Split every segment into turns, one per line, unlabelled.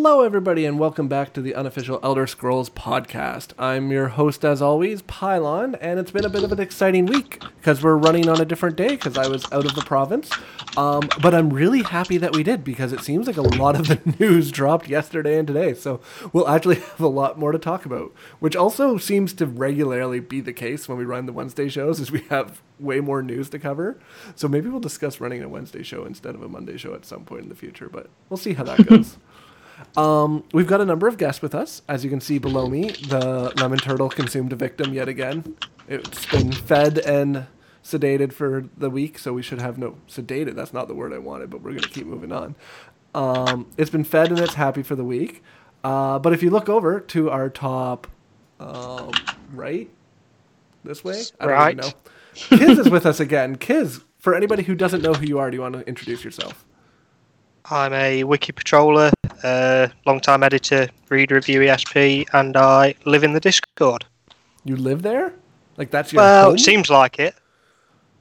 Hello, everybody, and welcome back to the unofficial Elder Scrolls podcast. I'm your host, as always, Pylawn, and it's been a bit of an exciting week because we're running on a different day because I was out of the province. Um, but I'm really happy that we did because it seems like a lot of the news dropped yesterday and today. So we'll actually have a lot more to talk about, which also seems to regularly be the case when we run the Wednesday shows, is we have way more news to cover. So maybe we'll discuss running a Wednesday show instead of a Monday show at some point in the future, but we'll see how that goes. Um, we've got a number of guests with us. As you can see below me, the lemon turtle consumed a victim yet again. It's been fed and sedated for the week, so we should have no sedated. That's not the word I wanted, but we're gonna keep moving on. Um, it's been fed and it's happy for the week. Uh, but if you look over to our top um, right, this way, I don't
Right.
even know. Kiz is with us again. Kiz, for anybody who doesn't know who you are, do you want to introduce yourself?
I'm a wiki patroller, uh, long-time editor, read review ESP, and I live in the Discord.
You live there? Like that's your
Well,
home?
it seems like it.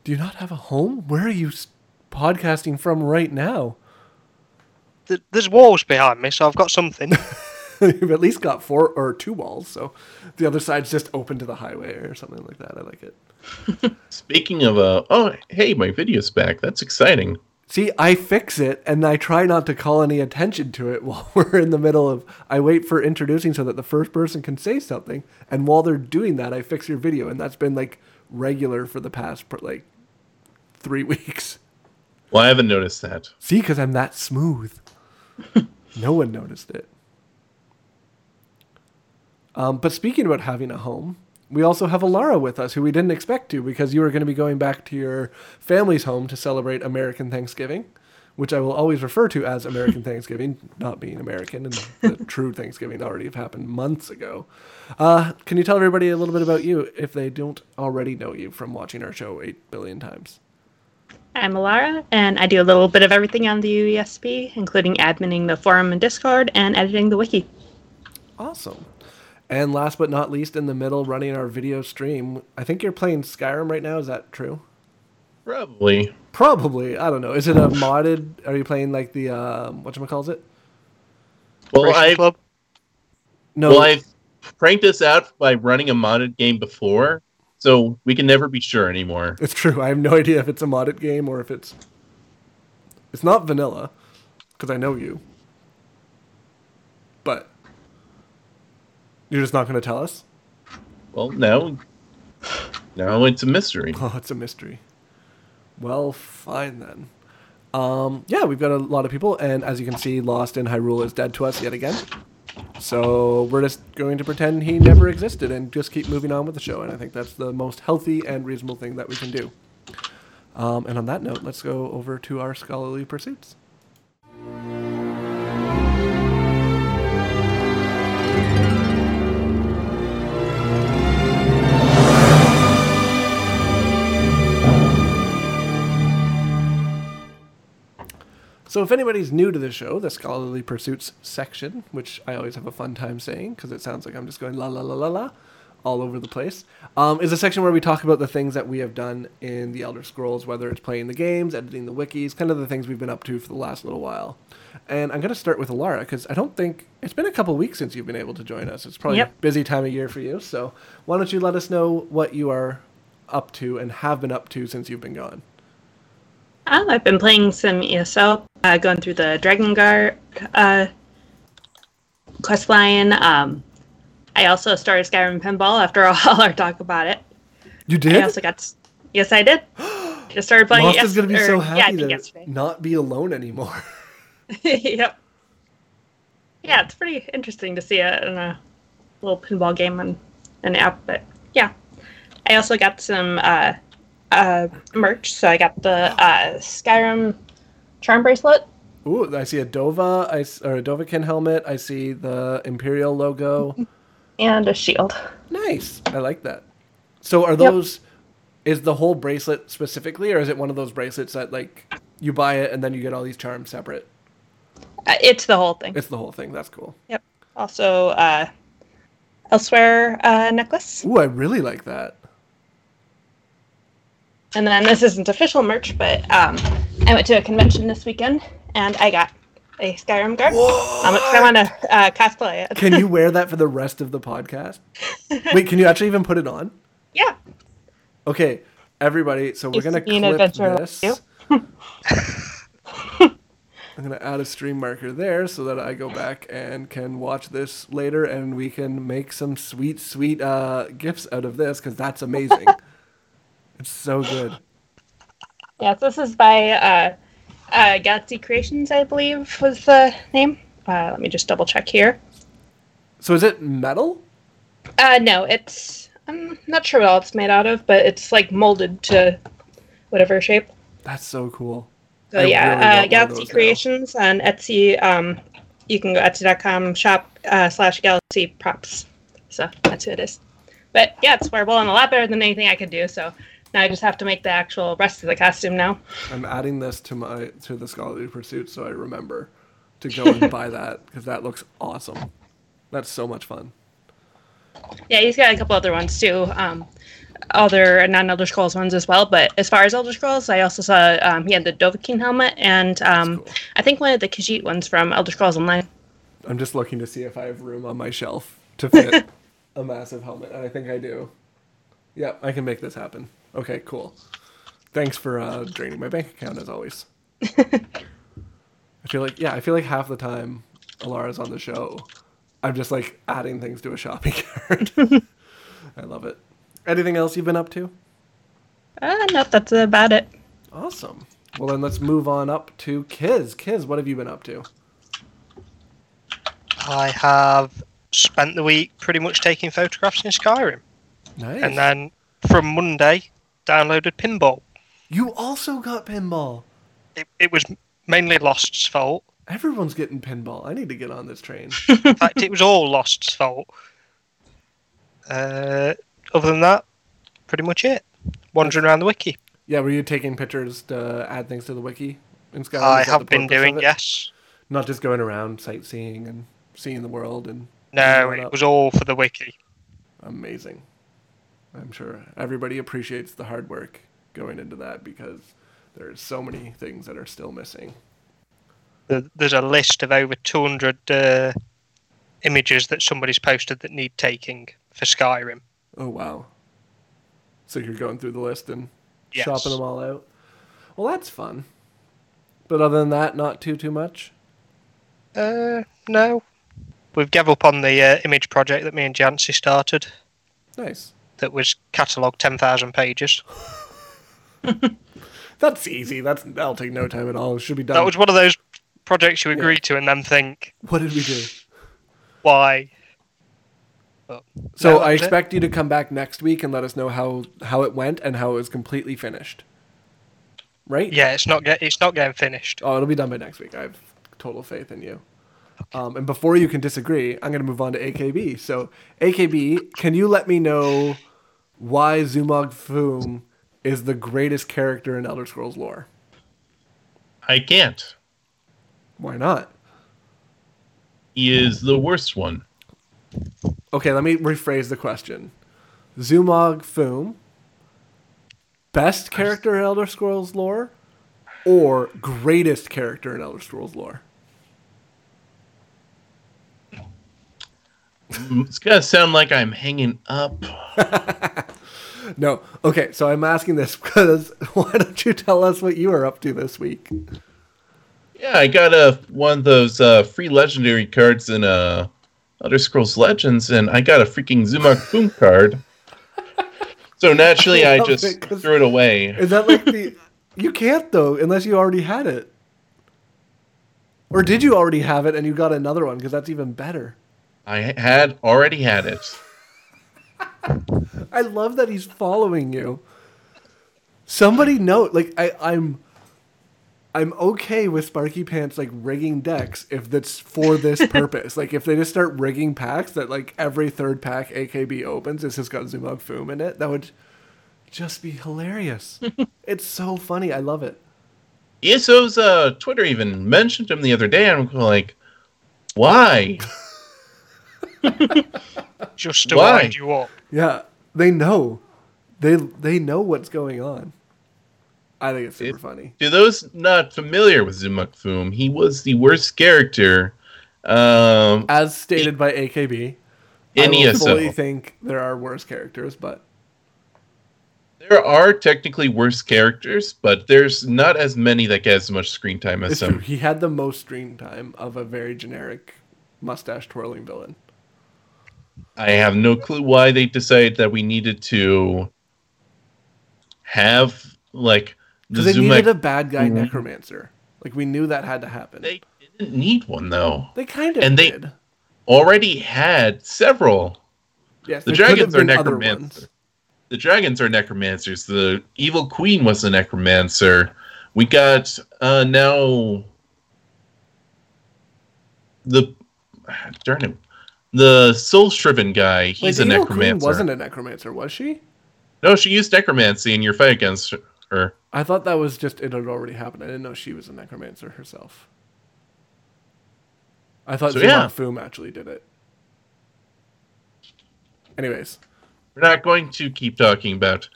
Do you not have a home? Where are you podcasting from right now?
Th- There's walls behind me, so I've got something.
You've at least got four or two walls, so the other side's just open to the highway or something like that. I like it.
Speaking of, uh, oh, hey, my video's back. That's exciting.
See, I fix it and I try not to call any attention to it while we're in the middle of. I wait for introducing so that the first person can say something, and while they're doing that, I fix your video, and that's been like regular for the past like three weeks.
Well, I haven't noticed that.
See, because I'm that smooth. no one noticed it. Um, but speaking about having a home, we also have Alarra with us, who we didn't expect to because you were going to be going back to your family's home to celebrate American Thanksgiving, which I will always refer to as American Thanksgiving, not being American, and the true Thanksgiving already have happened months ago. Uh, can you tell everybody a little bit about you if they don't already know you from watching our show 8 billion times?
I'm Alarra, and I do a little bit of everything on the UESP, including adminning the forum and Discord and editing the wiki.
Awesome. And last but not least, in the middle, running our video stream. I think you're playing Skyrim right now. Is that true?
Probably.
Probably. I don't know. Is it a modded? Are you playing like the um, what calls it?
Well, I
Club.
No.
well I've pranked this out by running a modded game before, so we can never be sure anymore.
it's true. I have no idea if it's a modded game or if it's. It's not vanilla, because I know you. But you're just not going to tell us.
Well, now, now it's a mystery.
Oh, it's a mystery. Well, fine then. Um, yeah, we've got a lot of people, and as you can see, Lost in Hyrule is dead to us yet again. So we're just going to pretend he never existed and just keep moving on with the show. And I think that's the most healthy and reasonable thing that we can do. Um, and on that note, let's go over to our scholarly pursuits. So, if anybody's new to the show, the Scholarly Pursuits section, which I always have a fun time saying because it sounds like I'm just going la la la la la all over the place, um, is a section where we talk about the things that we have done in the Elder Scrolls, whether it's playing the games, editing the wikis, kind of the things we've been up to for the last little while. And I'm going to start with Alarra because I don't think it's been a couple weeks since you've been able to join us. It's probably a busy time of year for you. So, why don't you let us know what you are up to and have been up to since you've been gone?
Um, I've been playing some ESO, uh, going through the Dragon Guard uh, quest line. Um, I also started Skyrim Pinball after all our talk about it.
You did?
I also got, s- yes, I did. Just started playing. It
is going to be so happy
Yeah,
to not be alone anymore.
yep. Yeah, it's pretty interesting to see it in a little pinball game on an app, but yeah. I also got some uh, uh, merch, so I got the uh, Skyrim charm bracelet.
Ooh, I see a Dova, I or a Dovahkiin helmet. I see the Imperial logo.
and a shield.
nice. I like that. So are
Yep.
those is the whole bracelet specifically or is it one of those bracelets that like you buy it and then you get all these charms separate?
Uh, it's the whole thing.
It's the whole thing. That's cool.
Yep. Also, uh, Elsweyr uh, necklace.
Ooh, I really like that.
And then this isn't official merch, but um, I went to a convention this weekend and I got a Skyrim guard. 'cause I want to uh, cosplay it.
Can you wear that for the rest of the podcast? Wait, can you actually even put it on?
yeah.
Okay, everybody. So we're
Used
gonna
be an
clip this. I'm gonna add a stream marker there so that I go back and can watch this later, and we can make some sweet, sweet uh, gifs out of this because that's amazing. it's so good.
Yes, this is by uh, uh, Galaxy Creations, I believe was the name. Uh, let me just double check here.
So is it metal?
Uh, no, it's I'm not sure what all it's made out of, but it's like molded to whatever shape.
That's so cool.
So
I
yeah,
one
uh, Galaxy
those now.
Creations on Etsy. Um, you can go etsy.com shop uh, slash Galaxy Props. So that's who it is. But yeah, it's wearable and a lot better than anything I could do. So now I just have to make the actual rest of the costume now.
I'm adding this to my to the scholarly pursuit so I remember to go and buy that because that looks awesome. That's so much fun.
Yeah, he's got a couple other ones too. Um, other non-Elder Scrolls ones as well. But as far as Elder Scrolls, I also saw um, he had the Dovahkiin helmet and um,
cool.
I think one of the Khajiit ones from Elder Scrolls Online.
I'm just looking to see if I have room on my shelf to fit a massive helmet, and I think I do. Yeah, I can make this happen. Okay, cool. Thanks for uh, draining my bank account as always. I feel like yeah, I feel like half the time Alarra's on the show, I'm just like adding things to a shopping cart. I love it. Anything else you've been up to?
Uh, nope, that's about it.
Awesome. Well then let's move on up to Kiz. Kiz, what have you been up to?
I have spent the week pretty much taking photographs in Skyrim,
Nice.
and then from Monday downloaded Pinball.
you also got pinball.
It, it was mainly Lost's fault.
Everyone's getting pinball. I need to get on this train.
In fact, it was all Lost's fault. Uh, other than that, pretty much it. Wandering around the wiki.
Yeah, were you taking pictures to add things to the wiki in Skyrim?
I have been doing, yes.
Not just going around sightseeing and seeing the world and
No, it was all for the wiki.
amazing. I'm sure everybody appreciates the hard work going into that because there's so many things that are still missing.
There's a list of over 200 uh, images that somebody's posted that need taking for Skyrim.
Oh wow. So you're going through the list and
Yes.
shopping them all out. Well, that's fun. But other than that, not too too much.
Uh, no. We've gave up on the uh, image project that me and Jancy started
Nice.
That was catalogued 10,000 pages.
That's easy. That's that'll take no time at all. It should be done.
That was one of those projects you agree to and then think,
what did we do?
why? But
So I
that's it.
expect you to come back next week and let us know how how it went and how it was completely finished. Right?
Yeah, it's not get, it's not getting finished.
Oh, it'll be done by next week. I have total faith in you. Um, and before you can disagree, I'm going to move on to AKB. So, AKB, can you let me know why Zumog Phoom is the greatest character in Elder Scrolls lore?
I can't.
Why not?
He is the worst one.
Okay, let me rephrase the question. Zumog Phoom, best character in Elder Scrolls lore, or greatest character in Elder Scrolls lore?
It's gonna sound like I'm hanging up.
No. Okay, so I'm asking this because why don't you tell us what you are up to this week?
Yeah, I got a one of those uh, free legendary cards in uh, Elder Scrolls Legends, and I got a freaking Zumog Phoom card. So naturally,
I
I just
it
threw it away.
Is that like the? you can't though, unless you already had it. Or did you already have it and you got another one? Because that's even better.
I had already had it.
I love that he's following you. Somebody note, like I, I'm, I'm okay with Sparkypants like rigging decks if that's for this purpose. like if they just start rigging packs that like every third pack AKB opens, it's just got Zumog Phoom in it. That would just be hilarious. it's so funny. I love it.
ESO's uh, Twitter even mentioned him the other day, and I'm like, why?
Just to
Why?
wind you up.
Yeah, they know. They they know what's going on. I think it's super
It-
funny.
To those not familiar with Zumog Phoom, he was the worst character um,
As stated by AKB,
in
I will fully think there are worse characters, but
There are technically worse characters, but there's not as many that get as much screen time as
it's true.
him.
He had the most screen time of a very generic mustache twirling villain.
I have no clue why they decided that we needed to have like the
Because they
Zumog.
needed a bad guy
Mhm.
necromancer. Like we knew that had to happen. They,
They didn't need one though.
They kind of
and they-
did.
Already had several.
Yes,
The
there could have
dragons are
been
necromancers. The dragons are necromancers. The evil queen was a necromancer. We got uh now the darn it. The soul shriven guy, he's
Wait,
a
Evil Queen
necromancer.
wasn't a necromancer, was she?
No, she used necromancy in your fight against her.
I thought that was just it had already happened. I didn't know she was a necromancer herself. I thought
So, yeah.
Phoom actually did it. Anyways,
We're not going to keep talking about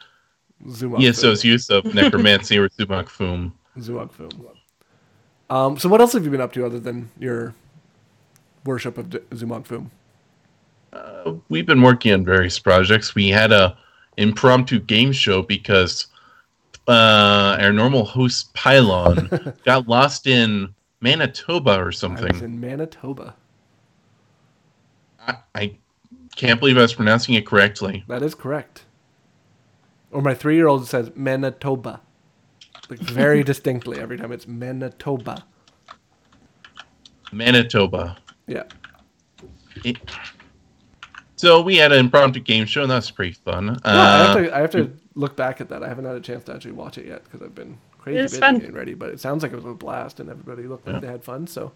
Zumog
ESO's
Phoom.
use of necromancy or Zumog
Phoom. Phoom. Um, so what else have you been up to other than your worship of D- Phoom?
Uh, we've been working on various projects. We had a impromptu game show because uh, our normal host Pylawn got lost in Manitoba or something.
in Manitoba.
I, I can't believe I was pronouncing it correctly.
That is correct. Or my three-year-old says Manitoba, like very distinctly every time. It's Manitoba.
Manitoba.
Yeah.
It- so we had an impromptu game show, and that was pretty fun.
Yeah, I have
Uh,
to. I have to look back at that. I haven't had a chance to actually watch it yet because I've been crazy busy
fun.
getting ready. But it sounds like it was a blast, and everybody looked like they had fun. So,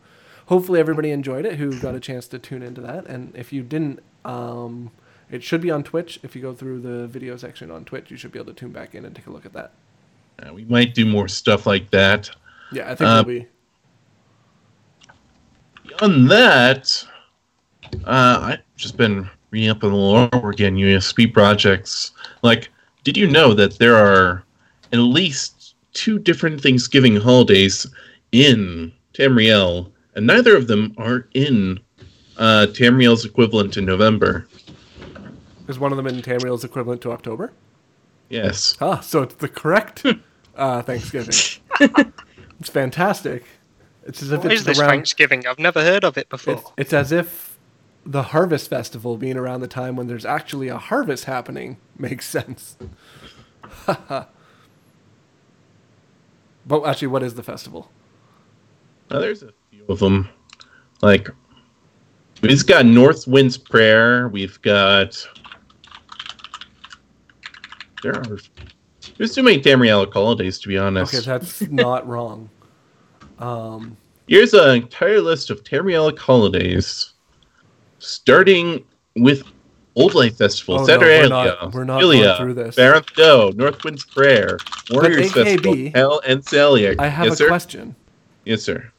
hopefully, everybody enjoyed it who got a chance to tune into that. And if you didn't, um, it should be on Twitch. If you go through the video section on Twitch, you should be able to tune back in and take a look at that.
uh, we might do more stuff like that.
Yeah, I think
Uh,
we'll be.
Beyond that, uh, I've just been reading up on the lore again, UESP projects. Like, did you know that there are at least two different Thanksgiving holidays in Tamriel, and neither of them are in uh, Tamriel's equivalent in November?
Is one of them in Tamriel's equivalent to October?
Yes.
Ah, so it's the correct uh, Thanksgiving. it's fantastic. It's as if
What
it's
is this
around.
Thanksgiving? I've never heard of it before.
It's, it's as if the harvest festival being around the time when there's actually a harvest happening makes sense. but actually, what is the festival?
Now, there's a few of them. Like, we've got North Wind's Prayer. We've got. There are. There's too many Tamrielic holidays, to be honest.
Okay, that's not wrong. Um,
Here's an entire list of Tamrielic holidays, starting with Old Life Festival,
Oh, no,
Saturnalia,
we're not- we're not
Philia,
going through this.
Baronth Do, North Wind's Prayer, Warriors Festival,
AKB
Hell and Celiac.
I have
yes,
a
sir?
question.
Yes, sir.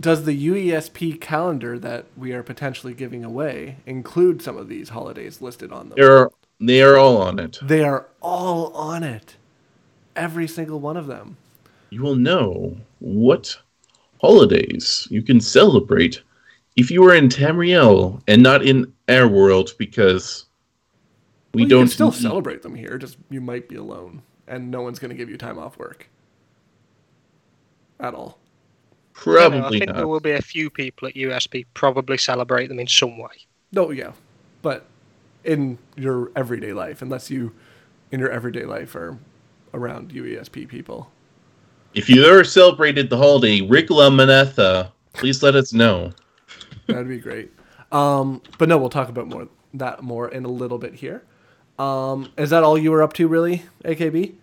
Does the UESP calendar that we are potentially giving away include some of these holidays listed on them?
They're they are all on it.
They are all on it. Every single one of them.
You will know what holidays you can celebrate if you were in Tamriel and not in our world because we
Well,
don't
You can still
need-
celebrate them here. Just you might be alone, and no one's going to give you time off work at all.
I don't know, I
probably
think there will be a few people at UESP probably celebrate them in some way.
No, yeah, but in your everyday life, unless you in your everyday life are around UESP people.
If you ever celebrated the holiday Rigla Manetha, please let us know.
That'd be great. Um, but no, we'll talk about more that more in a little bit here. Um, is that all you were up to, really, AKB?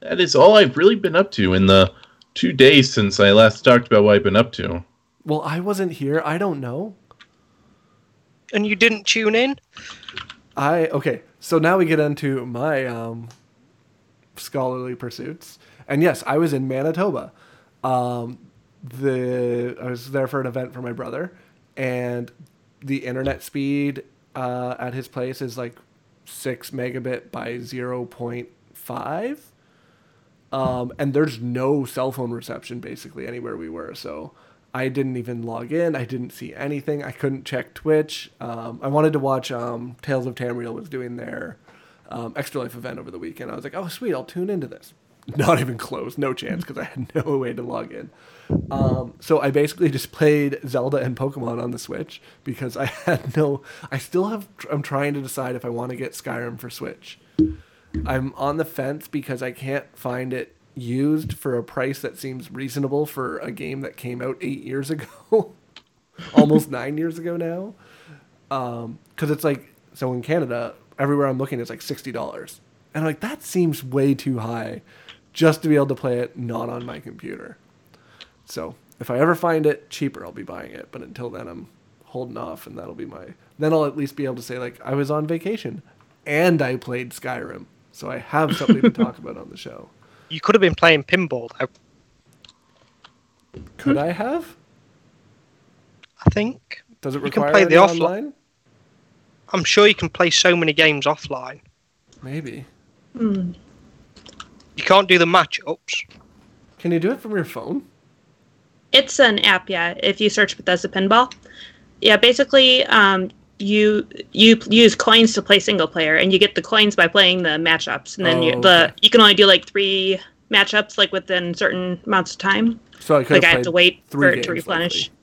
That is all I've really been up to in the two days since I last talked about what I've been up to.
Well, I wasn't here. I don't know.
And you didn't tune in?
I okay. So now we get into my um, scholarly pursuits, and yes, I was in Manitoba. Um, the I was there for an event for my brother, and the internet speed uh, at his place is like six megabit by zero point five. Um, and there's no cell phone reception basically anywhere we were. So I didn't even log in. I didn't see anything. I couldn't check Twitch. Um, I wanted to watch um, Tales of Tamriel was doing their um, Extra Life event over the weekend. I was like, oh, sweet, I'll tune into this. Not even close. No chance because I had no way to log in. Um, so I basically just played Zelda and Pokemon on the Switch because I had no. I still have. I'm trying to decide if I want to get Skyrim for Switch. I'm on the fence because I can't find it used for a price that seems reasonable for a game that came out eight years ago, almost nine years ago now. Because it's like so in Canada, everywhere I'm looking, it's like sixty dollars, and I'm like that seems way too high, just to be able to play it not on my computer. So if I ever find it cheaper, I'll be buying it. But until then, I'm holding off, and that'll be my. Then I'll at least be able to say like I was on vacation, and I played Skyrim, so I have something to talk about on the show.
You could have been playing pinball, though.
Could I have?
I think.
Does it
You can
require
play
any
the offli-
online?
I'm sure you can play so many games offline.
Maybe.
Hmm.
You can't do the matchups.
Can you do it from your phone?
It's an app, yeah. If you search Bethesda Pinball, yeah, basically, um, you you use coins to play single player, and you get the coins by playing the matchups, and then
Oh,
you, the
okay.
you can only do like three matchups like within certain amounts of time.
So I could
Like I
have
have to wait
three
for it to
games,
replenish.
likely.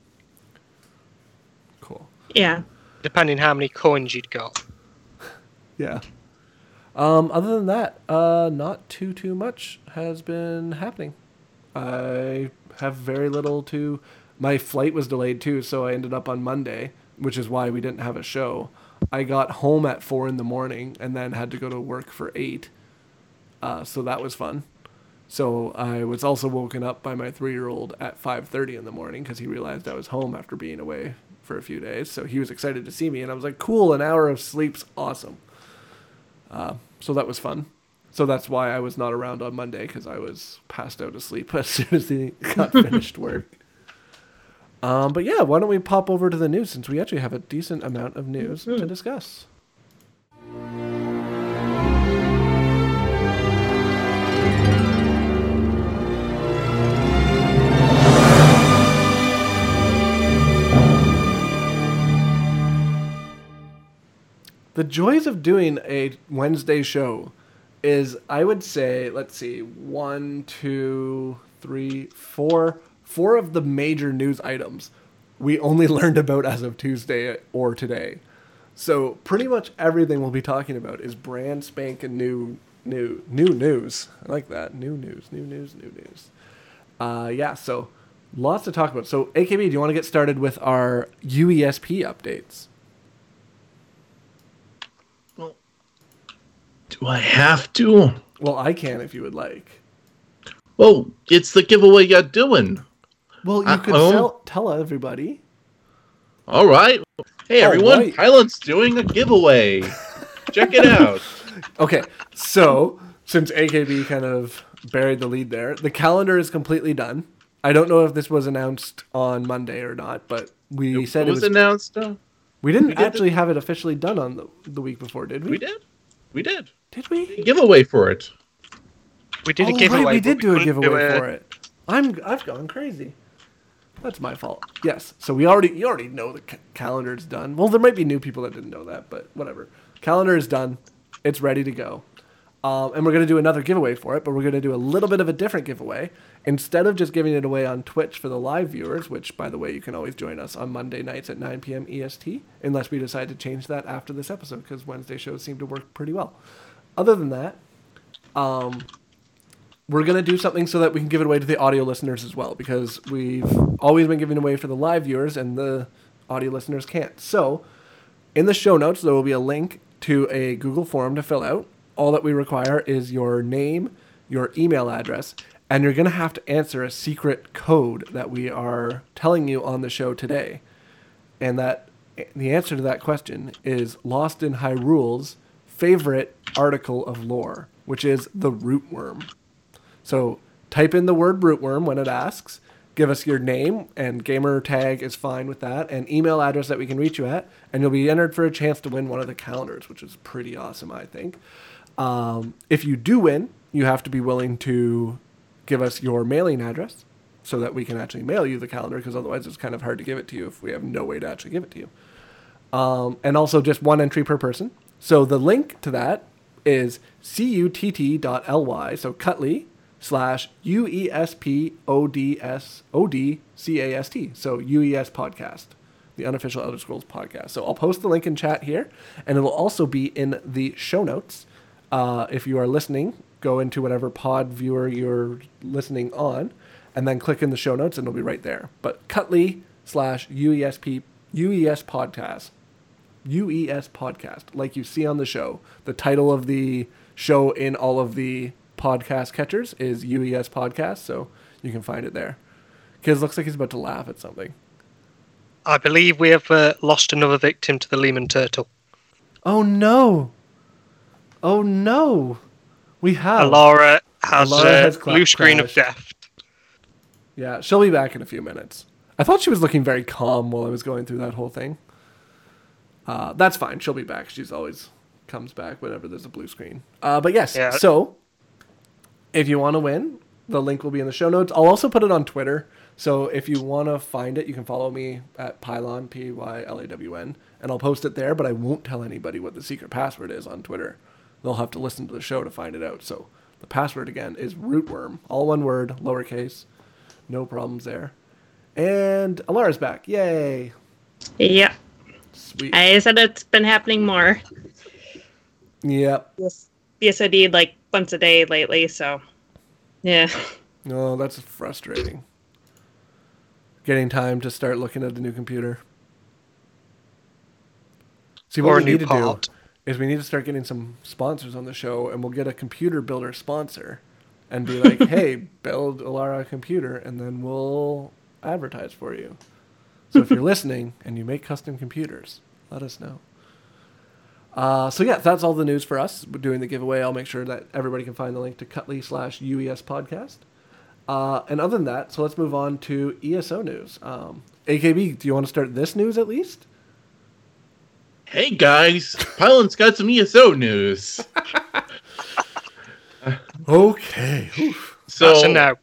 Cool.
Yeah.
depending how many coins you'd got.
Yeah. Um, other than that, uh, not too too much has been happening. I have very little to. My flight was delayed too, so I ended up on Monday, which is why we didn't have a show. I got home at four in the morning and then had to go to work for eight. Uh, so that was fun. So I was also woken up by my three-year-old at 5:30 in the morning because he realized I was home after being away for a few days. So he was excited to see me, and I was like, "Cool, an hour of sleep's awesome." Uh, so that was fun. So that's why I was not around on Monday because I was passed out asleep as soon as he got finished work. Um, but yeah, why don't we pop over to the news since we actually have a decent amount of news to discuss. The joys of doing a Wednesday show is, I would say, let's see, one, two, three, four, four of the major news items we only learned about as of Tuesday or today. So pretty much everything we'll be talking about is brand spanking new, new, new news. I like that. New news, new news, new news. Uh, yeah, so lots to talk about. So AKB, do you want to get started with our UESP updates?
Do I have to?
Well, I can if you would like.
Well, it's the giveaway you're doing.
Well, you
Uh,
could
oh.
tell, tell everybody.
All right. Hey, everyone.
right.
Pylawn's doing a giveaway. Check it out.
Okay, so since AKB kind of buried the lead there, the calendar is completely done. I don't know if this was announced on Monday or not, but we said
it
it
was
was.
announced. Uh,
we didn't
we did
actually have it officially done on the, the week before, did we?
we did. We did.
Did we?
Giveaway for it.
We did
oh,
a giveaway.
right, we did do a
couldn't
giveaway for it. I'm I've gone crazy. That's my fault. Yes. So we already you already know the ca- calendar is done. Well, there might be new people that didn't know that, but whatever. Calendar is done. It's ready to go. Um, and we're going to do another giveaway for it, but we're going to do a little bit of a different giveaway. Instead of just giving it away on Twitch for the live viewers, which, by the way, you can always join us on Monday nights at 9 p.m. EST, unless we decide to change that after this episode, because Wednesday shows seem to work pretty well. Other than that, um, we're to do something so that we can give it away to the audio listeners as well because we've always been giving away for the live viewers and the audio listeners can't. So, in the show notes, there will be a link to a Google form to fill out. All that we require is your name, your email address, and you're to have to answer a secret code that we are telling you on the show today. And that the answer to that question is Lost in Hyrule's favorite article of lore, which is the rootworm. So type in the word rootworm when it asks. Give us your name and gamer tag is fine with that, and email address that we can reach you at, and you'll be entered for a chance to win one of the calendars, which is pretty awesome, I think. Um, if you do win, you have to be willing to give us your mailing address so that we can actually mail you the calendar because otherwise it's kind of hard to give it to you if we have no way to actually give it to you. Um, and also just one entry per person. So the link to that is cutt.ly, so Cutley slash U E S P O D S O D C A S T. So UES podcast, the unofficial Elder Scrolls podcast. So I'll post the link in chat here, and it'll also be in the show notes. Uh, if you are listening, go into whatever pod viewer you're listening on, and then click in the show notes, and it'll be right there. But Cutley slash UESP UES podcast. UES podcast, like you see on the show. The title of the show in all of the podcast catchers is UES podcast, so you can find it there. Kiz looks like he's about to laugh at something.
I believe we have uh, lost another victim to the Lehman Turtle.
Oh no! Oh no! We have.
Alarra has
Alarra
a
has cla-
blue screen of death.
Yeah, she'll be back in a few minutes. I thought she was looking very calm while I was going through that whole thing. Uh, that's fine. She'll be back. She's always comes back whenever there's a blue screen. Uh, but yes,
Yeah.
so if you want to win, the link will be in the show notes. I'll also put it on Twitter. So if you want to find it, you can follow me at Pylawn, P Y L A W N, and I'll post it there, but I won't tell anybody what the secret password is on Twitter. They'll have to listen to the show to find it out. So the password again is rootworm, all one word, lowercase. No problems there. And Alarra's back. Yay.
Yeah.
Sweet.
I said it's been happening more.
Yep.
Yes. Yes, I did like once a day lately, so yeah.
Oh, that's frustrating. Getting time to start looking at the new computer. See, what
Or
we need to
part.
do is we need to start getting some sponsors on the show, and we'll get a computer builder sponsor, and be like, "Hey, build Alarra a computer," and then we'll advertise for you. So if you're listening and you make custom computers, let us know. Uh, so yeah, that's all the news for us. We're doing the giveaway. I'll make sure that everybody can find the link to Cutley slash UES podcast. Uh, and other than that, so let's move on to ESO news. Um, AKB, do you want to start this news at least?
Hey guys, Pylawn's got some ESO news.
Okay.
So,
That's a no.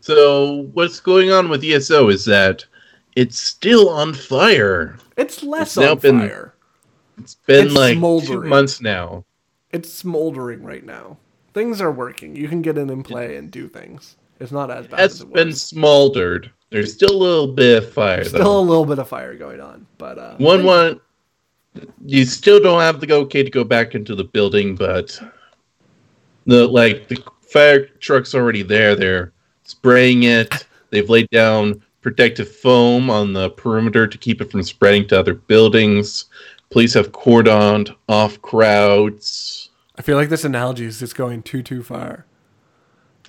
so what's going on with ESO is that it's still on fire.
It's less
It's
on
been-
fire.
It's been
It's
like two
smoldering.
months now.
It's smoldering right now. Things are working. You can get in and play and do things. It's not as bad
That's
as it
been
was.
smoldered. There's still a little bit of fire
Still a little bit of fire going on, but uh,
One one, you still don't have the okay to go back into the building, but the like the fire truck's already there. They're spraying it. They've laid down protective foam on the perimeter to keep it from spreading to other buildings. Police have cordoned off crowds.
I feel like this analogy is just going too too far.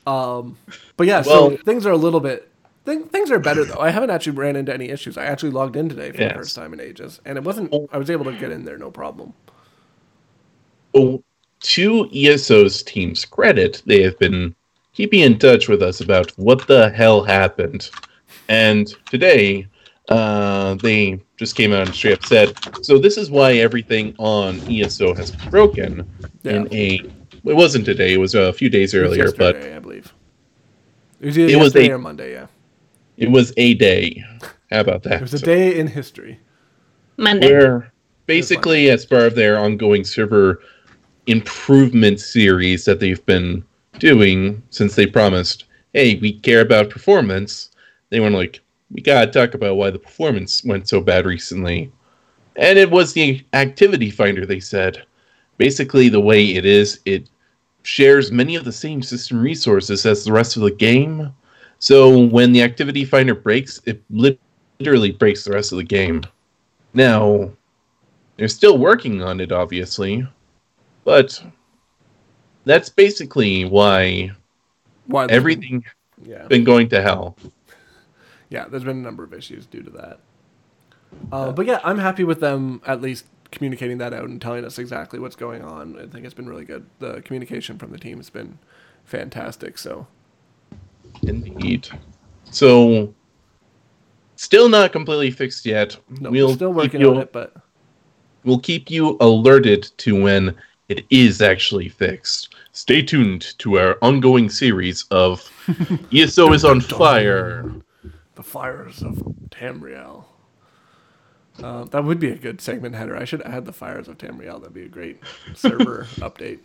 Um, but yeah, so things are a little bit. Th- things are better though. I haven't actually ran into any issues. I actually logged in today for
Yes.
the first time in ages, and it wasn't.
Oh.
I was able to get in there no problem.
Well, to ESO's team's credit, they have been keeping in touch with us about what the hell happened. And today, uh, they just came out and straight up said, so this is why everything on ESO has broken in a. It wasn't today, it was a few days earlier, but
yesterday, I believe it was either
It was a-
or Monday. Yeah,
it was a day. How about that?
it was a day in history.
Monday.
where basically as part of their ongoing server improvement series that they've been doing since they promised hey we care about performance they went like we gotta talk about why the performance went so bad recently. And it was the activity finder they said. Basically the way it is it shares many of the same system resources as the rest of the game. So when the activity finder breaks it literally breaks the rest of the game. Now, they're still working on it, obviously, but that's basically why
Why
everything
yeah,
been going to hell.
Yeah. There's been a number of issues due to that. Uh, but yeah, I'm happy with them at least communicating that out and telling us exactly what's going on. I think it's been really good. The communication from the team has been fantastic. So
Indeed. So, still not completely fixed yet.
no,
we'll
still working
you,
on it, but
We'll keep you alerted to when it is actually fixed. Stay tuned to our ongoing series of ESO is on fire.
The fires of Tamriel. Uh, that would be a good segment header. I should add the fires of Tamriel. That'd be a great server update.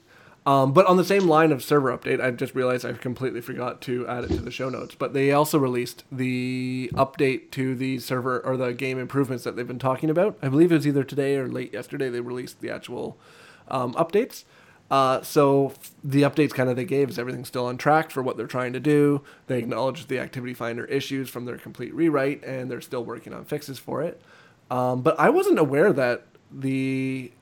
Um, but on the same line of server update, I just realized I completely forgot to add it to the show notes. But they also released the update to the server or the game improvements that they've been talking about. I believe it was either today or late yesterday they released the actual um, updates. Uh, so the updates kind of they gave is everything's still on track for what they're trying to do. They acknowledge the activity finder issues from their complete rewrite, and they're still working on fixes for it. Um, but I wasn't aware that the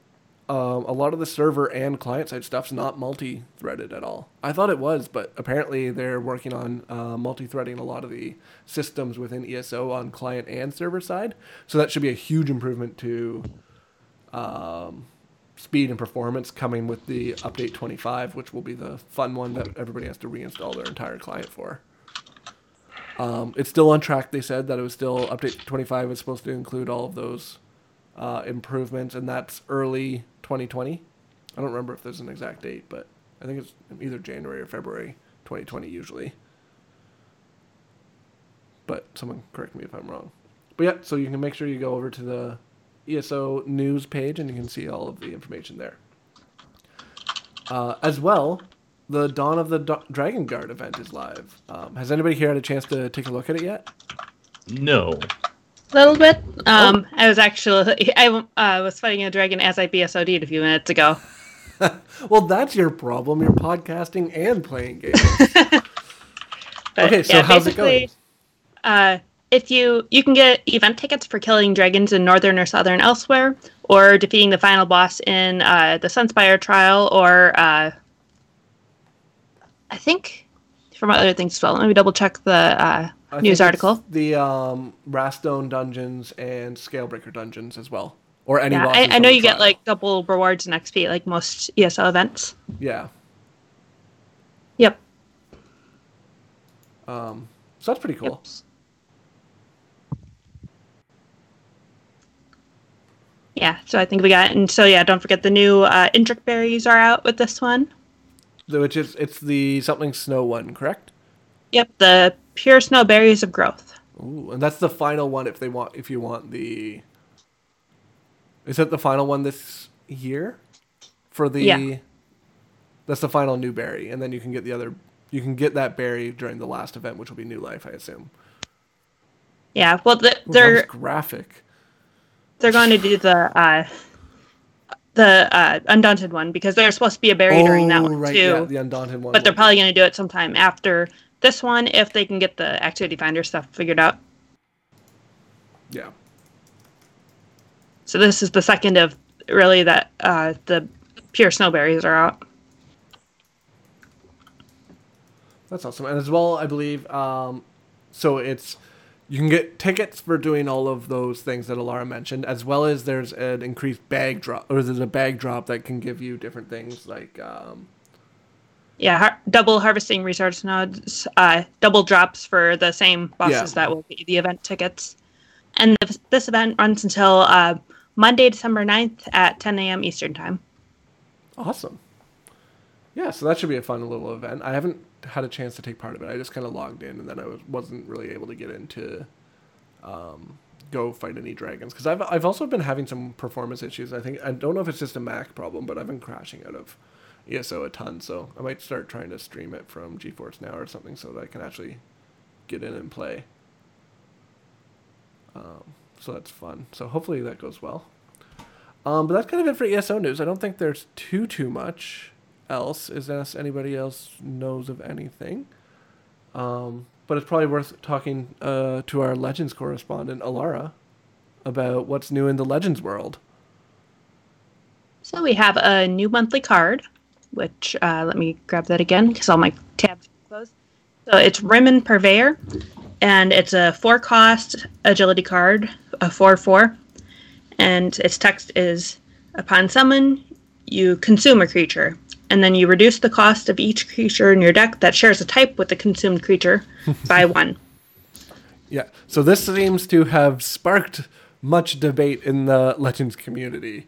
um, a lot of the server and client side stuff's not multi-threaded at all. I thought it was, but apparently they're working on uh, multi-threading a lot of the systems within ESO on client and server side. So that should be a huge improvement to um, speed and performance coming with the update 25, which will be the fun one that everybody has to reinstall their entire client for. Um, it's still on track. They said that it was still update 25 was supposed to include all of those uh, improvements, and that's early 2020. I don't remember if there's an exact date, but I think it's either January or February 2020 usually. But someone correct me if I'm wrong. But yeah, so you can make sure you go over to the ESO news page and you can see all of the information there. Uh, as well, the Dawn of the Do- Dragon Guard event is live. Um, has anybody here had a chance to take a look at it yet?
No.
A little bit. Um, I was actually I uh, was fighting a dragon as I BSOD'd a few minutes ago.
Well, that's your problem. You're podcasting and playing games.
But,
Okay, so how's it going?
basically, Uh, if you you can get event tickets for killing dragons in northern or southern Elsweyr, or defeating the final boss in uh, the Sunspire trial, or uh, I think from other things as well. Let me double check the uh, news article.
The um, Wrathstone dungeons and Scalebreaker dungeons as well, or any.
Yeah, I, I know you get like double rewards and XP like most ESL events.
Yeah.
Yep.
Um, so that's pretty cool.
Yeah, so I think we got, and so yeah, don't forget the new uh, Indrik berries are out with this one.
Which is it's the something snow one, correct?
Yep, the pure snow berries of growth.
Ooh, and that's the final one if they want if you want the. Is that the final one this year? For the.
Yeah.
That's the final new berry, and then you can get the other. You can get that berry during the last event, which will be New Life, I assume.
Yeah, well, the,
Ooh,
they're
graphic.
They're going to do the uh, the uh, undaunted one because there's supposed to be a berry during that one
right,
too.
yeah, the undaunted one.
but they're probably going to do it sometime after this one if they can get the activity finder stuff figured out.
Yeah.
So this is the second of really that uh, the pure snowberries are out.
That's awesome. And as well, I believe, um, so it's you can get tickets for doing all of those things that Alarra mentioned, as well as there's an increased bag drop, or there's a bag drop that can give you different things like, um,
Yeah, har- double harvesting resource nodes, uh, double drops for the same bosses
Yeah.
that will be the event tickets. And th- this event runs until uh, Monday, December 9th at 10 a.m. Eastern Time.
awesome. Yeah, so that should be a fun little event. I haven't had a chance to take part of it. I just kind of logged in, and then I was, wasn't really able to get into um, go fight any dragons because I've I've also been having some performance issues. I think I don't know if it's just a Mac problem, but I've been crashing out of ESO a ton. So I might start trying to stream it from GeForce Now or something so that I can actually get in and play. Um, so that's fun. So hopefully that goes well. Um, but that's kind of it for ESO news. I don't think there's too too much else. Is there anybody else knows of anything? Um, but it's probably worth talking uh, to our Legends correspondent Alarra about what's new in the Legends world.
So we have a new monthly card, which uh, let me grab that again because all my tabs closed. So it's Rimmen Purveyor, and it's a four cost agility card, a 4 4. And its text is Upon summon, you consume a creature, and then you reduce the cost of each creature in your deck that shares a type with the consumed creature by one.
Yeah. So this seems to have sparked much debate in the Legends community.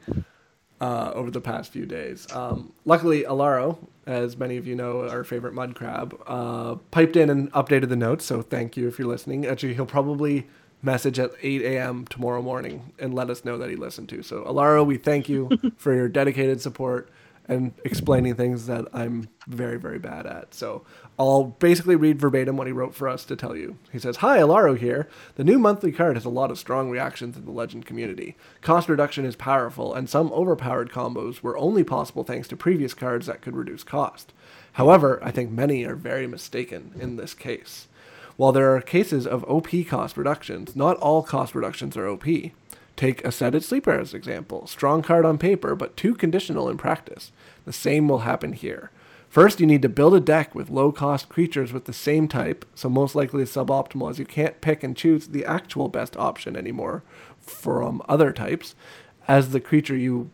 uh, over the past few days. Um, luckily, Alaro, as many of you know, our favorite mud crab, uh, piped in and updated the notes. So thank you if you're listening. Actually, he'll probably message at 8 a.m. tomorrow morning and let us know that he listened to. So Alaro, we thank you for your dedicated support and explaining things that I'm very, very bad at. So I'll basically read verbatim what he wrote for us to tell you. He says, Hi, Alaro here. The new monthly card has a lot of strong reactions in the Legend community. Cost reduction is powerful, and some overpowered combos were only possible thanks to previous cards that could reduce cost. However, I think many are very mistaken in this case. While there are cases of OP cost reductions, not all cost reductions are OP. Take Ascended Sleeper as example. Strong card on paper, but too conditional in practice. The same will happen here. First, you need to build a deck with low cost creatures with the same type, so most likely suboptimal as you can't pick and choose the actual best option anymore from other types as the creature you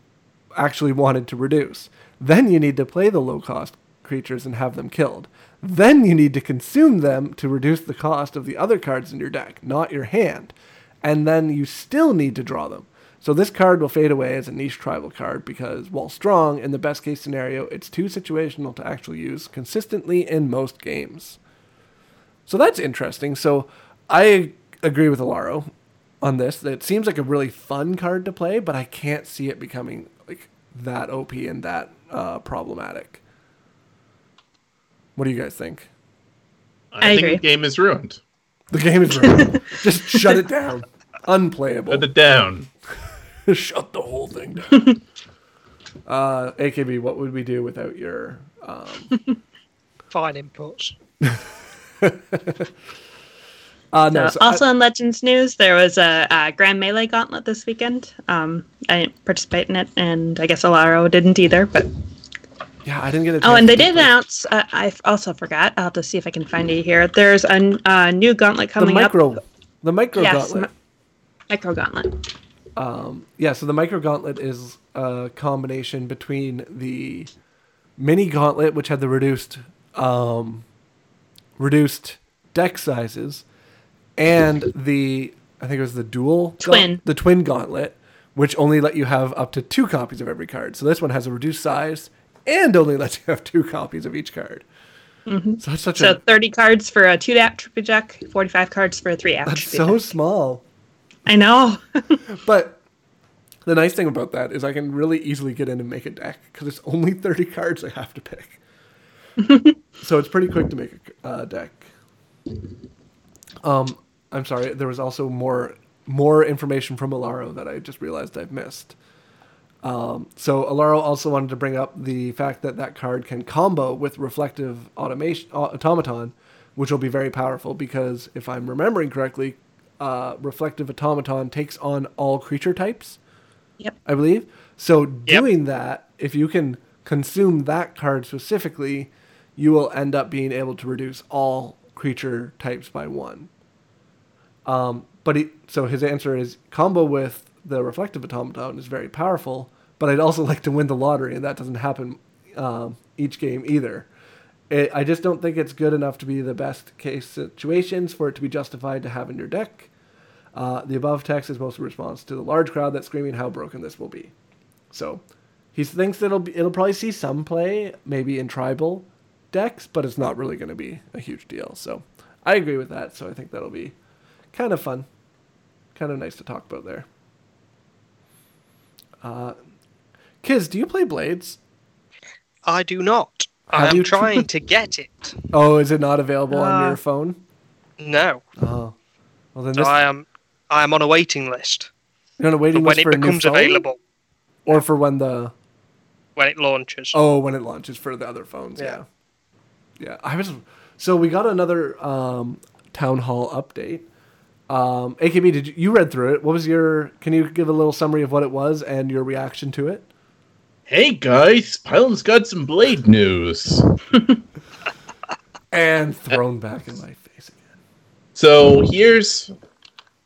actually wanted to reduce. Then you need to play the low cost creatures and have them killed. Then you need to consume them to reduce the cost of the other cards in your deck, not your hand. And then you still need to draw them. So this card will fade away as a niche tribal card because, while strong, in the best case scenario, it's too situational to actually use consistently in most games. So that's interesting. So I agree with Alaro on this. It seems like a really fun card to play, but I can't see it becoming like that OP and that uh, problematic. What do you guys think?
I,
I
think
agree.
the game is ruined.
The game is ruined. Just shut it down. Unplayable.
Put it down.
Shut the whole thing down. uh, AKB, what would we do without your? Um...
Fine inputs.
Uh, no,
Uh,
so I-
also in Legends news, there was a, a Grand Melee Gauntlet this weekend. Um, I didn't participate in it, and I guess Alaro didn't either. But
yeah, I didn't get a.
oh, and they did
play.
announce. Uh, I also forgot. I'll have to see if I can find it here. There's a, uh, new gauntlet coming
the
coming
micro,
up.
the micro
Yes,
gauntlet.
Micro Gauntlet.
Um, yeah, so the micro gauntlet is a combination between the mini gauntlet, which had the reduced, um, reduced deck sizes, and the I think it was the dual gaunt-
Twin.
the twin gauntlet, which only let you have up to two copies of every card. So this one has a reduced size and only lets you have two copies of each card. So that's such
So
a
30 cards for a two attribute deck, 45 cards for a three
that's
attribute
so
deck.
small.
I know.
But the nice thing about that is I can really easily get in and make a deck because it's only 30 cards I have to pick. so it's pretty quick to make a uh, deck. Um, I'm sorry. There was also more more information from Alaro that I just realized I've missed. Um, so Alaro also wanted to bring up the fact that that card can combo with reflective automation au- automaton, which will be very powerful because if I'm remembering correctly, uh, reflective automaton takes on all creature types.
Yep.
I believe. So doing that, if you can consume that card specifically, you will end up being able to reduce all creature types by one. Um, but he, so his answer is combo with the reflective automaton is very powerful, but I'd also like to win the lottery, and that doesn't happen um, each game either. It, I just don't think it's good enough to be the best case situations for it to be justified to have in your deck. Uh, the above text is mostly a response to the large crowd that's screaming how broken this will be. So he thinks it'll be, it'll probably see some play, maybe in tribal decks, but it's not really going to be a huge deal. So I agree with that. So I think that'll be kind of fun, kind of nice to talk about there. Uh, Kiz, do you play Blades?
I do not.
Have
I am
you-
trying to get it.
Oh, is it not available on
Uh,
your phone?
No.
Oh, well then
So
this
I am I am on a waiting list
you're on a
for
waiting
when
list
it
for a new
becomes
phone,
available.
or for when the
When it launches.
Oh, when it launches for the other phones, yeah.
Yeah.
Yeah, I was so we got another um, town hall update. Um, AKB, did you, you read through it? What was your? Can you give a little summary of what it was and your reaction to it?
Hey guys, Pylawn's got some Blade news.
And thrown back in my face again.
So here's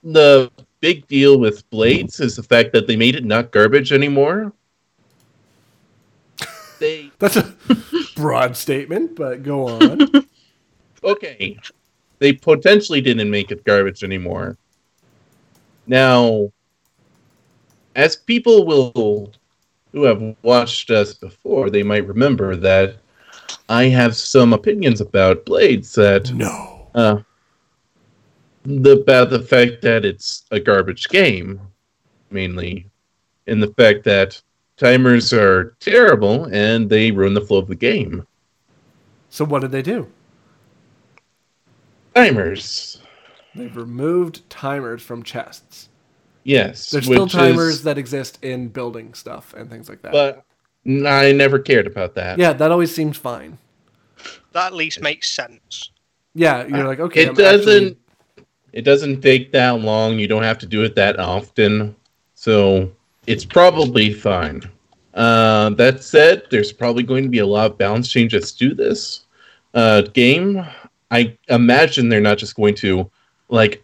the big deal with Blades is the fact that they made it not garbage anymore. They
That's a broad statement, but go on.
okay. They potentially didn't make it garbage anymore. Now, as people will who have watched us before, they might remember that I have some opinions about Blades that
No.
uh, the about the fact that it's a garbage game, mainly, and the fact that timers are terrible and they ruin the flow of the game.
So what did they do?
Timers,
They've removed timers from chests.
yes,
There's still timers
is-
that exist in building stuff and things like that.
but I never cared about that.
yeah, that always seemed fine.
That at least makes sense.
Yeah, you're like, okay,
it
I'm
doesn't.
actually-
It doesn't take that long. You don't have to do it that often, so it's probably fine. Uh, that said, there's probably going to be a lot of balance changes to this uh, game. I imagine they're not just going to like.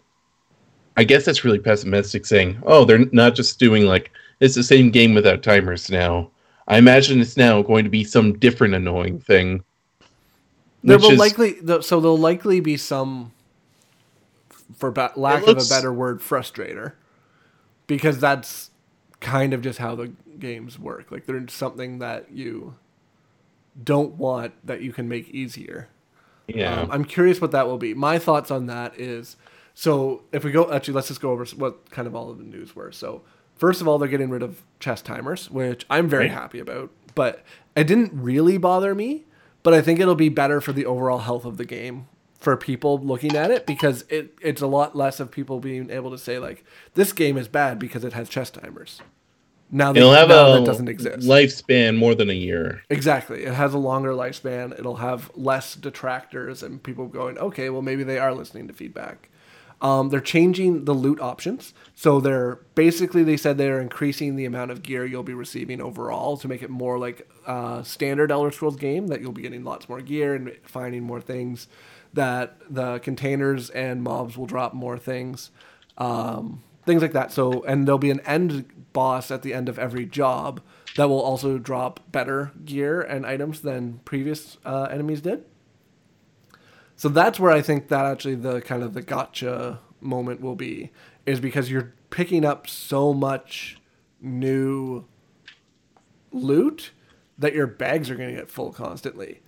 I guess that's really pessimistic saying, "Oh, they're not just doing like it's the same game without timers now." I imagine it's now going to be some different annoying thing.
There will
is-
likely so there'll likely be some, for ba- lack
looks-
of a better word, frustrator, because that's kind of just how the games work. Like there's something that you don't want that you can make easier.
yeah.
Um, I'm curious what that will be. My thoughts on that is so if we go actually let's just go over what kind of all of the news were. So first of all, they're getting rid of chess timers, which I'm very
Right.
happy about. But it didn't really bother me. But I think it'll be better for the overall health of the game for people looking at it because it it's a lot less of people being able to say like this game is bad because it has chess timers. Now that,
It'll have
now
a
that doesn't exist.
lifespan more than a year.
Exactly. It has a longer lifespan. It'll have less detractors and people going, okay, well, maybe they are listening to feedback. Um, they're changing the loot options. So they're basically, they said they're increasing the amount of gear you'll be receiving overall to make it more like a standard Elder Scrolls game, that you'll be getting lots more gear and finding more things, that the containers and mobs will drop more things um, things like that. So, and there'll be an end boss at the end of every job that will also drop better gear and items than previous uh, enemies did. So that's where I think that actually the kind of the gotcha moment will be, is because you're picking up so much new loot that your bags are going to get full constantly,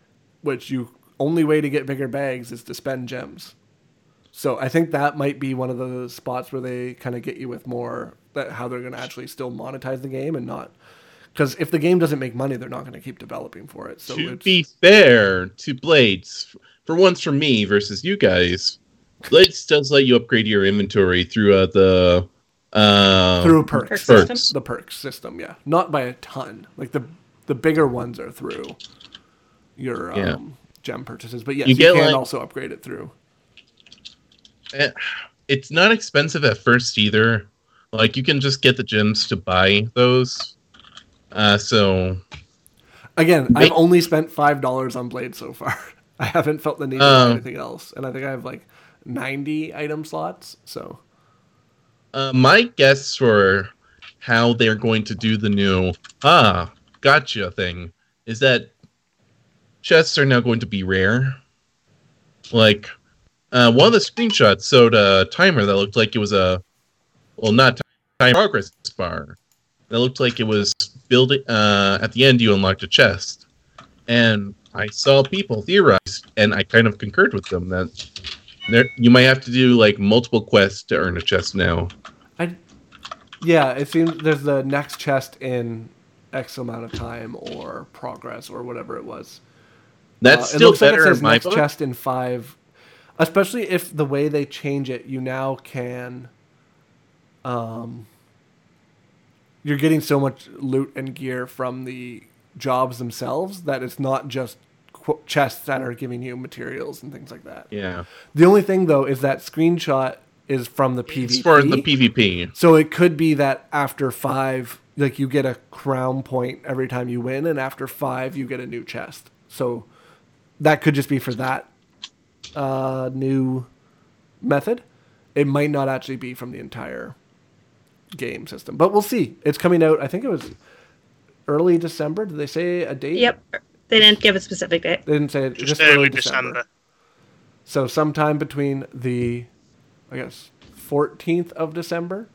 which you only way to get bigger bags is to spend gems. So I think that might be one of the spots where they kind of get you with more that how they're going to actually still monetize the game and not because if the game doesn't make money, they're not going to keep developing for it. So
to
it's,
be fair to Blades, for once for me versus you guys, Blades does let you upgrade your inventory through uh, the uh,
through perks,
Perks
perks.
system?
the perks system, yeah, not by a ton. Like the the bigger ones are through your um,
Yeah.
Gem purchases, but yes,
You
you,
get,
can
like-
also upgrade it through.
Eh, It's not expensive at first either. Like you can just get the gems to buy those. Uh, so
Again,
Wait.
I've only spent five dollars on Blade so far. I haven't felt the need to
Oh.
buy anything else, and I think I have like ninety item slots. So
uh, my guess for how they're going to do the new ah gotcha thing is that chests are now going to be rare. Like uh, one of the screenshots showed a timer that looked like it was a well not time progress bar. That looked like it was building. Uh, at the end, you unlocked a chest, and I saw people theorize, and I kind of concurred with them that there you might have to do like multiple quests to earn a chest now.
I, yeah, it seems there's the next chest in X amount of time or progress or whatever it was.
That's
Uh,
still
it looks like
better
it says
in my
next
book.
chest in five, especially if the way they change it, you now can. Um, you're getting so much loot and gear from the jobs themselves that it's not just qu- chests that are giving you materials and things like that.
Yeah,
The only thing though is that screenshot is from the PvP.
it's for the PvP.
So it could be that after five, like you get a crown point every time you win, and after five, you get a new chest. So that could just be for that uh, new method. It might not actually be from the entire game system, but we'll see. It's coming out. I think it was early December. Did they say a date?
Yep. They didn't give a specific date.
They didn't say it.
Just, early December.
So sometime between the, I guess, 14th of December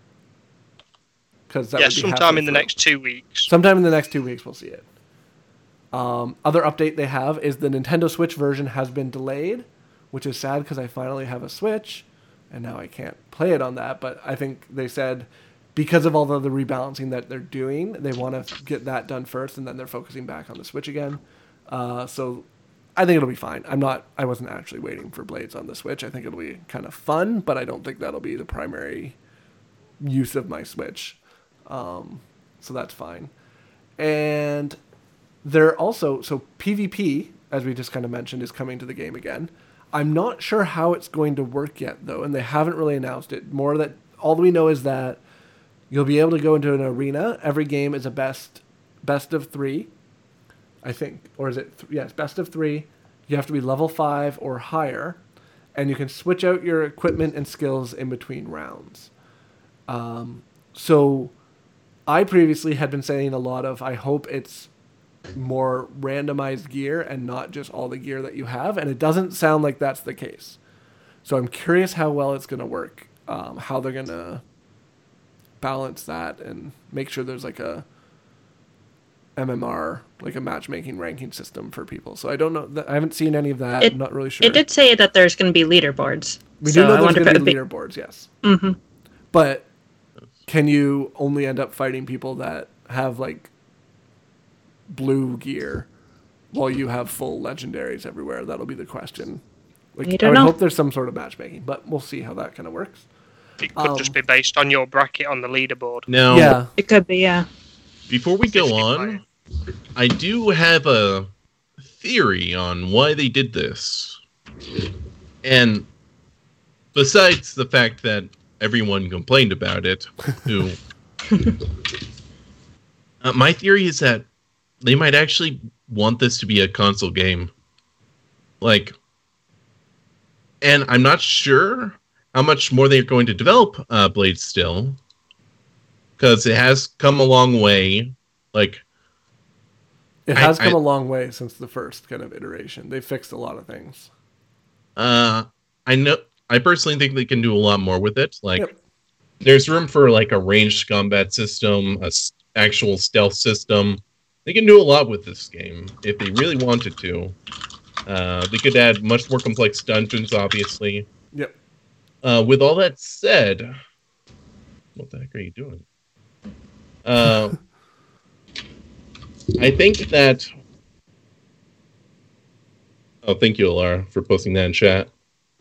because that
yeah,
would be
sometime in the
through.
next two weeks.
Sometime in the next two weeks, we'll see it. Um, other update they have is the Nintendo Switch version has been delayed, which is sad because I finally have a Switch, and now I can't play it on that. But I think they said because of all the, the rebalancing that they're doing, they want to get that done first, and then they're focusing back on the Switch again. Uh, so I think it'll be fine. I'm not. I wasn't actually waiting for Blades on the Switch. I think it'll be kind of fun, but I don't think that'll be the primary use of my Switch. Um, so that's fine. And they're also so PvP, as we just kind of mentioned, is coming to the game again. I'm not sure how it's going to work yet though, and they haven't really announced it. More that all we know is that you'll be able to go into an arena. Every game is a best best of three, I think, or is it? Th- yes, best of three. You have to be level five or higher, and you can switch out your equipment and skills in between rounds. Um, so, I previously had been saying a lot of I hope it's more randomized gear and not just all the gear that you have, and it doesn't sound like that's the case. So I'm curious how well it's going to work, um, how they're going to balance that and make sure there's like a MMR, like a matchmaking ranking system for people. So I don't know. I haven't seen any of that.
It-
I'm not really sure.
It did say that there's going to be leaderboards.
we
so
do know
I
there's going to be leaderboards, yes.
hmm
But can you only end up fighting people that have like blue gear while you have full legendaries everywhere? That'll be the question. Like, I
don't
would
know.
hope there's some sort of matchmaking, but we'll see how that kind of works.
It could
Um,
just be based on your bracket on the leaderboard.
Now,
yeah,
It could be, yeah.
before we go on, I do have a theory on why they did this. And besides the fact that everyone complained about it, who uh, my theory is that they might actually want this to be a console game. Like and I'm not sure how much more they're going to develop uh, Blade still because it has come a long way. Like
it
I-
has come
I-
a long way since the first kind of iteration. They fixed a lot of things.
Uh, I know. I personally think they can do a lot more with it. Like,
Yep.
there's room for like a ranged combat system, a s- actual stealth system. They can do a lot with this game if they really wanted to. Uh, they could add much more complex dungeons, obviously.
Yep.
Uh, with all that said, what the heck are you doing? Uh, I think that. Oh, thank you, Alarra, for posting that in chat.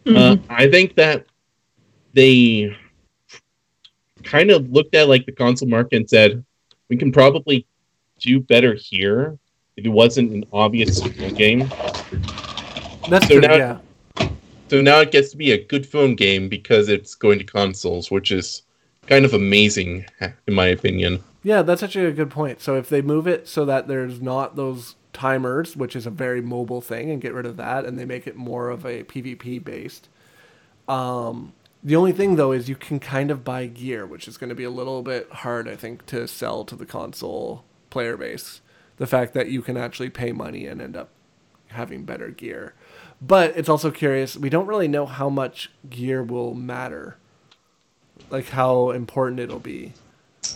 Uh, I think that they kind of looked at like the console market and said, we can probably do better here if it wasn't an obvious game.
That's
So
true.
now-
yeah.
So now it gets to be a good phone game because it's going to consoles, which is kind of amazing, in my opinion.
Yeah, that's actually a good point. So if they move it so that there's not those timers, which is a very mobile thing, and get rid of that, and they make it more of a PvP based. Um, the only thing though is you can kind of buy gear, which is going to be a little bit hard, I think, to sell to the console player base. The fact that you can actually pay money and end up having better gear. But it's also curious. We don't really know how much gear will matter, like how important it'll be.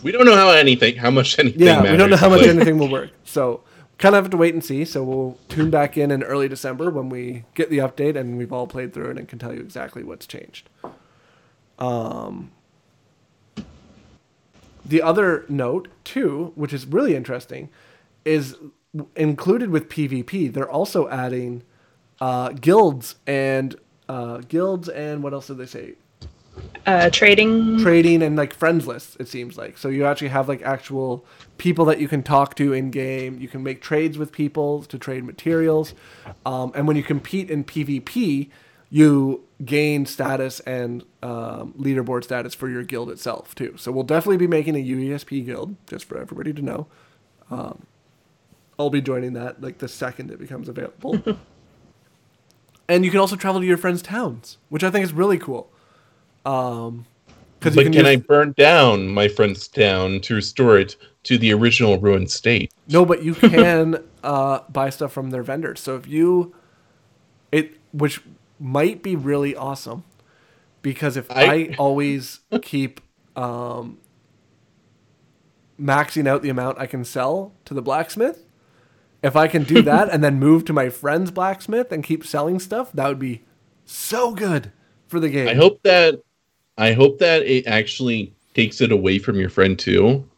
We don't know how anything, how much anything.
Yeah, we don't know how much anything will work. So kind of have to wait and see. So we'll tune back in in early December when we get the update and we've all played through it and can tell you exactly what's changed. Um, the other note too, which is really interesting, is included with PvP. They're also adding uh, guilds and uh, guilds and what else did they say?
Uh, trading.
trading and like friends lists it seems like so you actually have like actual people that you can talk to in game you can make trades with people to trade materials um, and when you compete in pvp you gain status and um, leaderboard status for your guild itself too so we'll definitely be making a uesp guild just for everybody to know um, i'll be joining that like the second it becomes available and you can also travel to your friends towns which i think is really cool um, because
But can, I burn down my friend's town to restore it to the original ruined state?
No, but you can uh, buy stuff from their vendors. So if you, it which might be really awesome, because if I,
I-
always keep um, maxing out the amount I can sell to the blacksmith. If I can do that and then move to my friend's blacksmith and keep selling stuff, that would be so good for the game.
I hope that I hope that it actually takes it away from your friend too.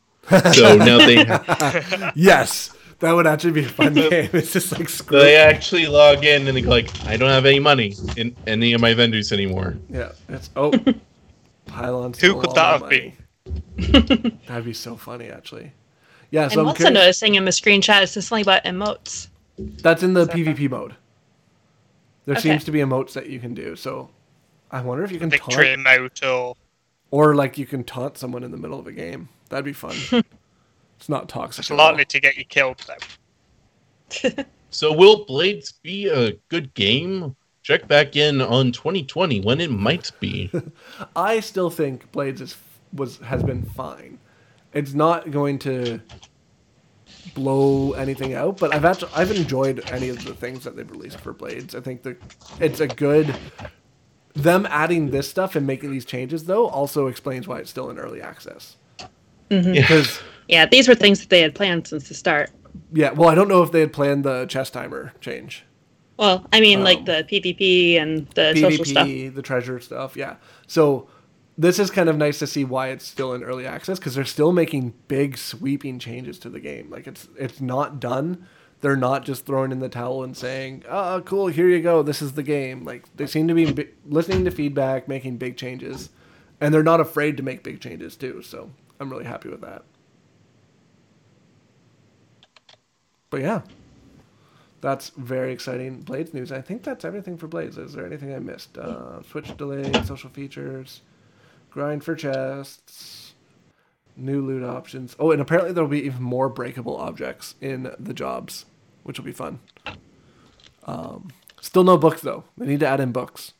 So now they ha-
yes, that would actually be a fun game. It's just like screw.
they actually log in and they go like, I don't have any money in any of my vendors anymore.
Yeah, it's oh, Pylawn's.
Who could that
my
have been?
That'd be so funny, actually. Yeah, so
I'm
I'm
also
curious.
noticing in the screenshot it's just something about emotes.
That's in the
Is that
PvP mode. There
Okay.
seems to be emotes that you can do. So I wonder if you can
Victory
taunt,
emote or
or like you can taunt someone in the middle of a game. That'd be fun. it's not toxic.
it's likely to get you killed though.
So will Blades be a good game? Check back in on 2020 when it might be.
I still think Blades is was has been fine. It's not going to blow anything out, but I've actually I've enjoyed any of the things that they've released for Blades. I think the it's a good them adding this stuff and making these changes though also explains why it's still in early access.
Mhm.
Yeah.
Because
Yeah, these were things that they had planned since the start.
yeah, well I don't know if they had planned the chess timer change.
Well, I mean,
Um,
like the PvP and the social stuff.
PvP, the treasure stuff, yeah. So this is kind of nice to see why it's still in early access because they're still making big sweeping changes to the game. Like it's it's not done. They're not just throwing in the towel and saying, "Oh, cool, here you go. This is the game." Like they seem to be listening to feedback, making big changes, and they're not afraid to make big changes too. So I'm really happy with that. But yeah, that's very exciting. Blades news. I think that's everything for Blades. Is there anything I missed? Uh, Switch delay, social features, grind for chests, new loot options. Oh, and apparently there'll be even more breakable objects in the jobs, which will be fun. Um, still no books though. They need to add in books.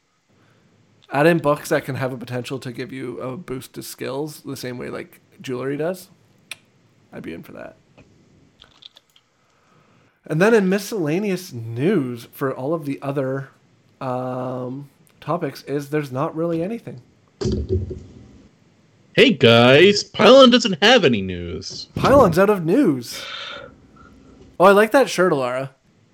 Add in books that can have a potential to give you a boost to skills the same way like jewelry does. I'd be in for that. And then in miscellaneous news for all of the other um, topics is there's not really anything.
Hey guys, Pylawn doesn't have any news.
Pylawn's out of news. Oh, I like that shirt, Alarra.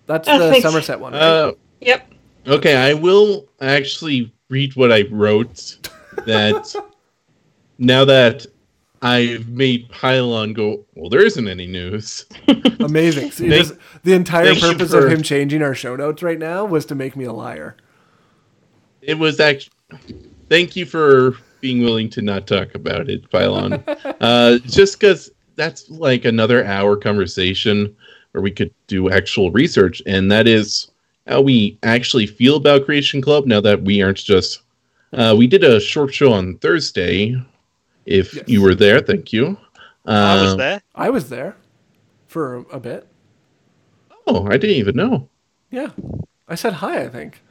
That's
Oh,
the
thanks.
Somerset one. Right?
Uh,
Yep.
okay, I will actually read what I wrote. That now that I've made Pylawn go, well, there isn't any news.
Amazing. So you
thank-
just, the entire purpose of him changing our show notes right now was to make me a liar.
It was actually. Thank you for being willing to not talk about it, Pylawn. uh, just because that's like another hour conversation where we could do actual research, and that is how we actually feel about Creation Club now that we aren't just. Uh, we did a short show on Thursday. If
Yes.
you were there, thank you.
I was
Uh,
there.
I was there for a bit.
Oh, I didn't even know.
Yeah. I said hi, I think.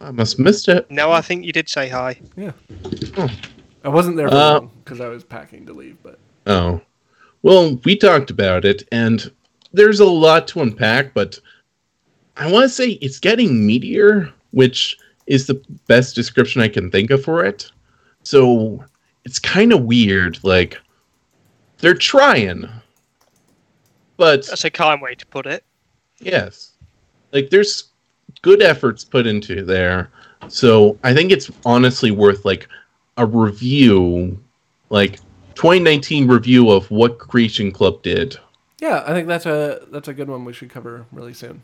I must have missed it.
No, I think you did say hi.
Yeah.
Oh.
I wasn't there for
Uh,
long because I was packing to leave, but
Oh. Well, we talked about it, and there's a lot to unpack, but I want to say it's getting meatier, which is the best description I can think of for it. So it's kind of weird. Like, they're trying. But,
That's a kind way to put it.
yes. Like, there's good efforts put into there. So I think it's honestly worth, like, a review, like, 2019 review of what Creation Club did.
yeah, I think that's a that's a good one we should cover really soon.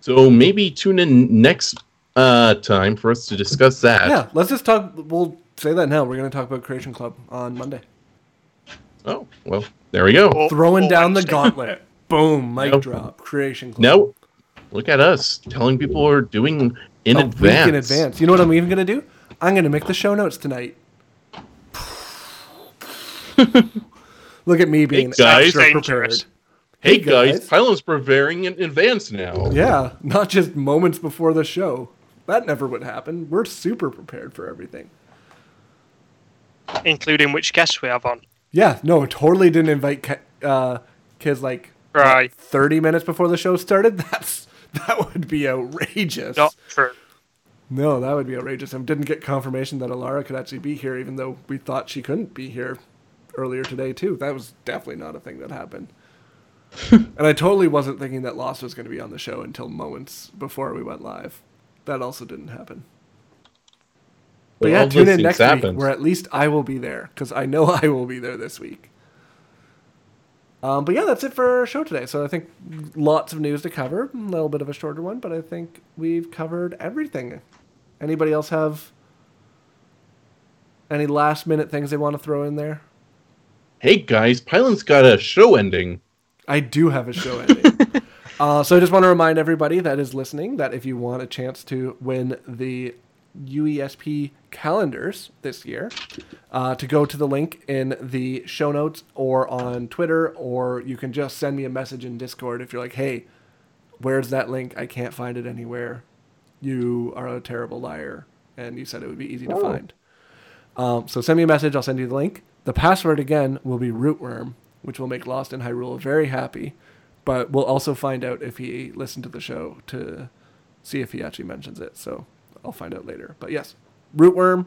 So maybe tune in next uh, time for us to discuss that.
Yeah, let's just talk. We'll say that now. We're going to talk about Creation Club on Monday.
Oh well, there we go.
Or-
Throwing
or
down the gauntlet. Boom, mic
Nope.
drop. Creation Club.
Now, look at us telling people we're doing in
a
advance.
week in advance. You know what I'm even going to do? I'm going to make the show notes tonight. Look at me being
guys.
extra
Dangerous.
prepared.
Hey
Hey,
guys,
guys.
Pylawn's preparing in advance now.
Yeah, not just moments before the show. That never would happen. We're super prepared for everything.
Including which guests we have on.
Yeah, no, totally didn't invite ki- uh, Kiz like
Right.
30 minutes before the show started. That's that would be outrageous.
Not true.
No, that would be outrageous. I didn't get confirmation that Alarra could actually be here, even though we thought she couldn't be here earlier today too. That was definitely not a thing that happened. and I totally wasn't thinking that Lost was going to be on the show until moments before we went live. That also didn't happen. But
Well,
yeah, tune in next week, where at least I will be there because I know I will be there this week. Um, but yeah, that's it for our show today. So I think lots of news to cover. A little bit of a shorter one, but I think we've covered everything. Anybody else have any last minute things they want to throw in there?
Hey guys, Pylawn's got a show ending.
I do have a show ending. uh, so I just want to remind everybody that is listening that if you want a chance to win the UESP calendars this year, uh, to go to the link in the show notes or on Twitter, or you can just send me a message in Discord if you're like, hey, where's that link? I can't find it anywhere. You are a terrible liar. And you said it would be easy to find. Um, so send me a message. I'll send you the link. The password again will be rootworm, which will make Lost in Hyrule very happy. But we'll also find out if he listened to the show to see if he actually mentions it. So I'll find out later. But yes, rootworm,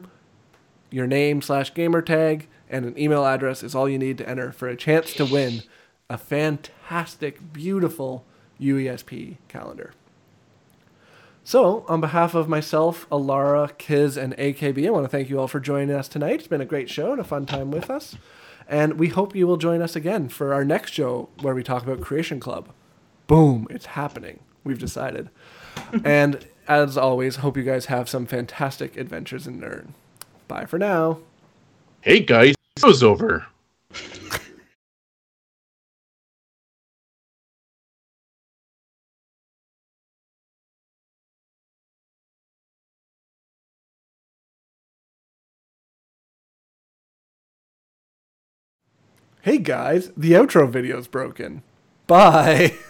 your name slash gamer tag, and an email address is all you need to enter for a chance to win a fantastic, beautiful UESP calendar. So, on behalf of myself, Alarra, Kiz, and AKB, I want to thank you all for joining us tonight. It's been a great show and a fun time with us. And we hope you will join us again for our next show where we talk about Creation Club. Boom, it's happening. We've decided. and as always, hope you guys have some fantastic adventures in Nirn. Bye for now.
Hey guys, show's over.
Hey guys, the outro video's broken. Bye.